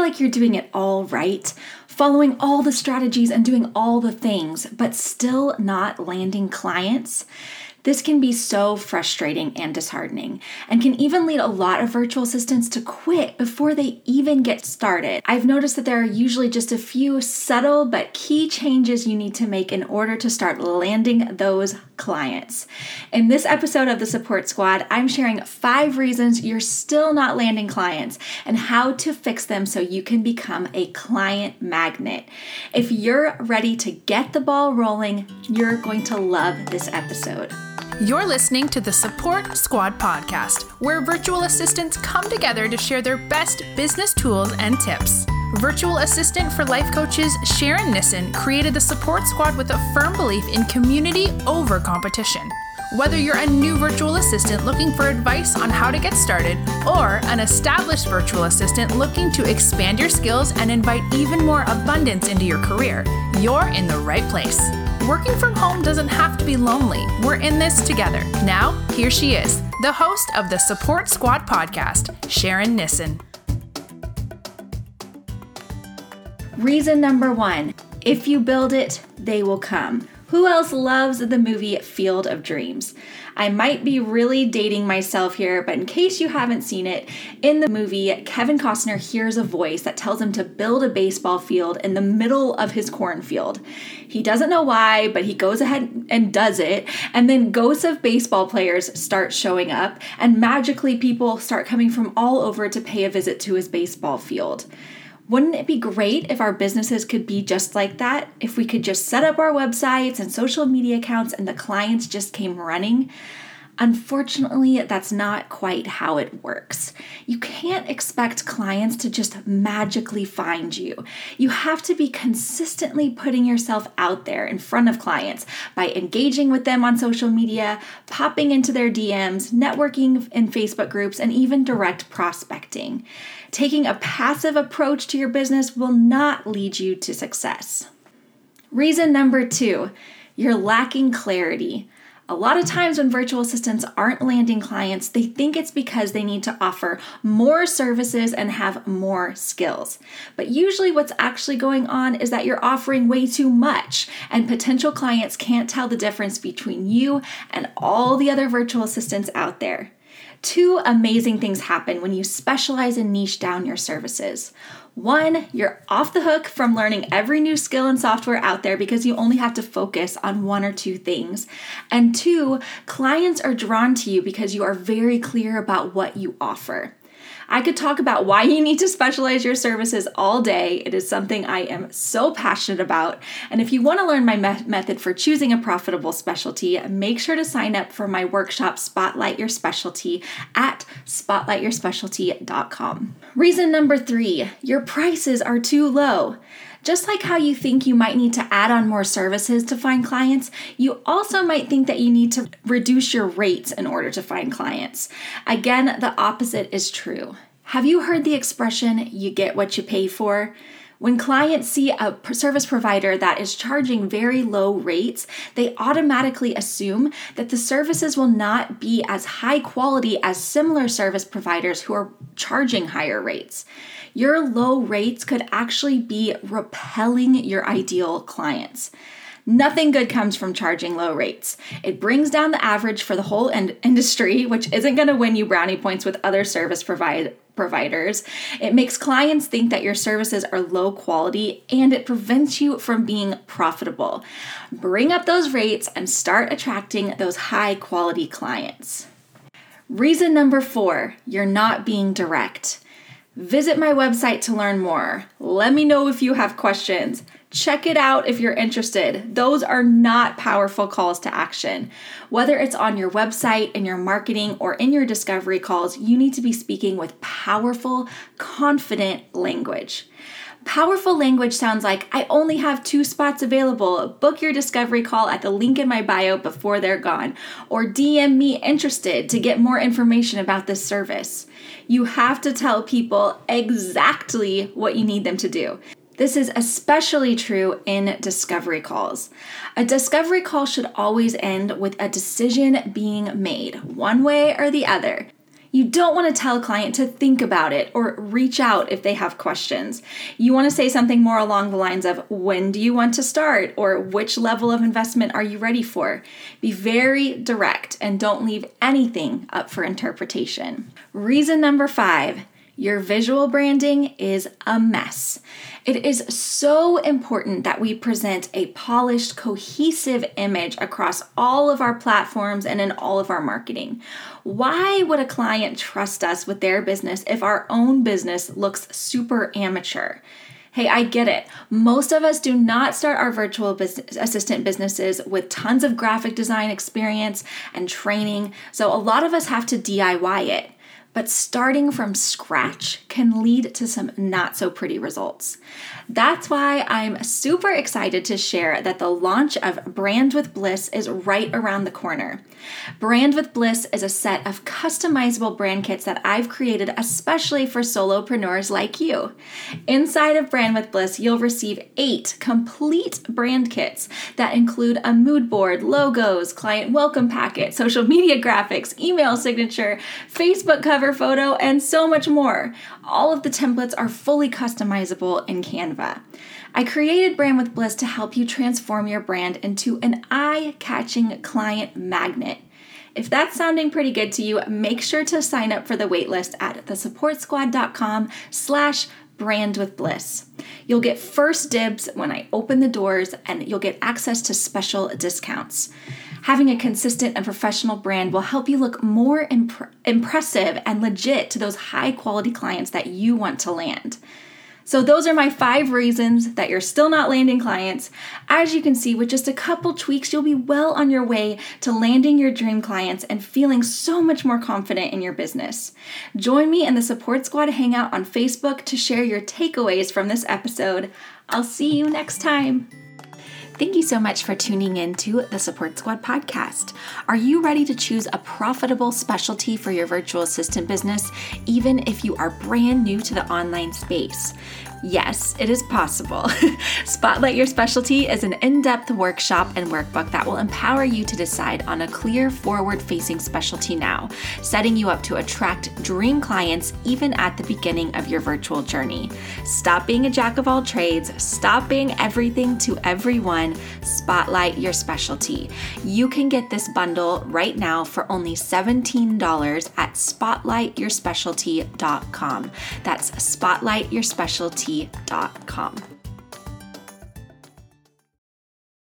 feel like you're doing it all right, following all the strategies and doing all the things, but still not landing clients? This can be so frustrating and disheartening, and can even lead a lot of virtual assistants to quit before they even get started. I've noticed that there are usually just a few subtle but key changes you need to make in order to start landing those clients. In this episode of the Support Squad, I'm sharing five reasons you're still not landing clients and how to fix them so you can become a client magnet. If you're ready to get the ball rolling, you're going to love this episode. You're listening to the Support Squad podcast, where virtual assistants come together to share their best business tools and tips. Virtual assistant for life coaches Sharon Nissen created the Support Squad with a firm belief in community over competition. Whether you're a new virtual assistant looking for advice on how to get started, or an established virtual assistant looking to expand your skills and invite even more abundance into your career, you're in the right place. Working from home doesn't have to be lonely. We're in this together. Now, here she is, the host of the Support Squad podcast, Sharon Nissen. Reason number one if you build it, they will come. Who else loves the movie Field of Dreams? I might be really dating myself here, but in case you haven't seen it, in the movie, Kevin Costner hears a voice that tells him to build a baseball field in the middle of his cornfield. He doesn't know why, but he goes ahead and does it, and then ghosts of baseball players start showing up, and magically people start coming from all over to pay a visit to his baseball field. Wouldn't it be great if our businesses could be just like that? If we could just set up our websites and social media accounts and the clients just came running? Unfortunately, that's not quite how it works. You can't expect clients to just magically find you. You have to be consistently putting yourself out there in front of clients by engaging with them on social media, popping into their DMs, networking in Facebook groups, and even direct prospecting. Taking a passive approach to your business will not lead you to success. Reason number two, you're lacking clarity. A lot of times when virtual assistants aren't landing clients, they think it's because they need to offer more services and have more skills. But usually, what's actually going on is that you're offering way too much, and potential clients can't tell the difference between you and all the other virtual assistants out there. Two amazing things happen when you specialize and niche down your services. One, you're off the hook from learning every new skill and software out there because you only have to focus on one or two things. And two, clients are drawn to you because you are very clear about what you offer. I could talk about why you need to specialize your services all day. It is something I am so passionate about. And if you want to learn my me- method for choosing a profitable specialty, make sure to sign up for my workshop Spotlight Your Specialty at spotlightyourspecialty.com. Reason number three your prices are too low. Just like how you think you might need to add on more services to find clients, you also might think that you need to reduce your rates in order to find clients. Again, the opposite is true. Have you heard the expression, you get what you pay for? When clients see a service provider that is charging very low rates, they automatically assume that the services will not be as high quality as similar service providers who are charging higher rates your low rates could actually be repelling your ideal clients. Nothing good comes from charging low rates. It brings down the average for the whole in- industry, which isn't going to win you brownie points with other service provide- providers. It makes clients think that your services are low quality and it prevents you from being profitable. Bring up those rates and start attracting those high quality clients. Reason number four you're not being direct. Visit my website to learn more. Let me know if you have questions. Check it out if you're interested. Those are not powerful calls to action. Whether it's on your website, in your marketing, or in your discovery calls, you need to be speaking with powerful, confident language. Powerful language sounds like I only have two spots available. Book your discovery call at the link in my bio before they're gone, or DM me interested to get more information about this service. You have to tell people exactly what you need them to do. This is especially true in discovery calls. A discovery call should always end with a decision being made, one way or the other. You don't want to tell a client to think about it or reach out if they have questions. You want to say something more along the lines of when do you want to start or which level of investment are you ready for? Be very direct and don't leave anything up for interpretation. Reason number five your visual branding is a mess. It is so important that we present a polished, cohesive image across all of our platforms and in all of our marketing. Why would a client trust us with their business if our own business looks super amateur? Hey, I get it. Most of us do not start our virtual business, assistant businesses with tons of graphic design experience and training, so a lot of us have to DIY it but starting from scratch can lead to some not so pretty results. That's why I'm super excited to share that the launch of Brand with Bliss is right around the corner. Brand with Bliss is a set of customizable brand kits that I've created especially for solopreneurs like you. Inside of Brand with Bliss, you'll receive eight complete brand kits that include a mood board, logos, client welcome packet, social media graphics, email signature, Facebook cover photo, and so much more. All of the templates are fully customizable in Canva. Canva. I created Brand with Bliss to help you transform your brand into an eye catching client magnet. If that's sounding pretty good to you, make sure to sign up for the waitlist at thesupportsquad.com slash brand with bliss. You'll get first dibs when I open the doors and you'll get access to special discounts. Having a consistent and professional brand will help you look more imp- impressive and legit to those high quality clients that you want to land. So, those are my five reasons that you're still not landing clients. As you can see, with just a couple tweaks, you'll be well on your way to landing your dream clients and feeling so much more confident in your business. Join me in the Support Squad Hangout on Facebook to share your takeaways from this episode. I'll see you next time. Thank you so much for tuning in to the Support Squad podcast. Are you ready to choose a profitable specialty for your virtual assistant business, even if you are brand new to the online space? Yes, it is possible. Spotlight Your Specialty is an in depth workshop and workbook that will empower you to decide on a clear, forward facing specialty now, setting you up to attract dream clients even at the beginning of your virtual journey. Stop being a jack of all trades, stop being everything to everyone, spotlight your specialty. You can get this bundle right now for only $17 at spotlightyourspecialty.com. That's spotlightyourspecialty.com.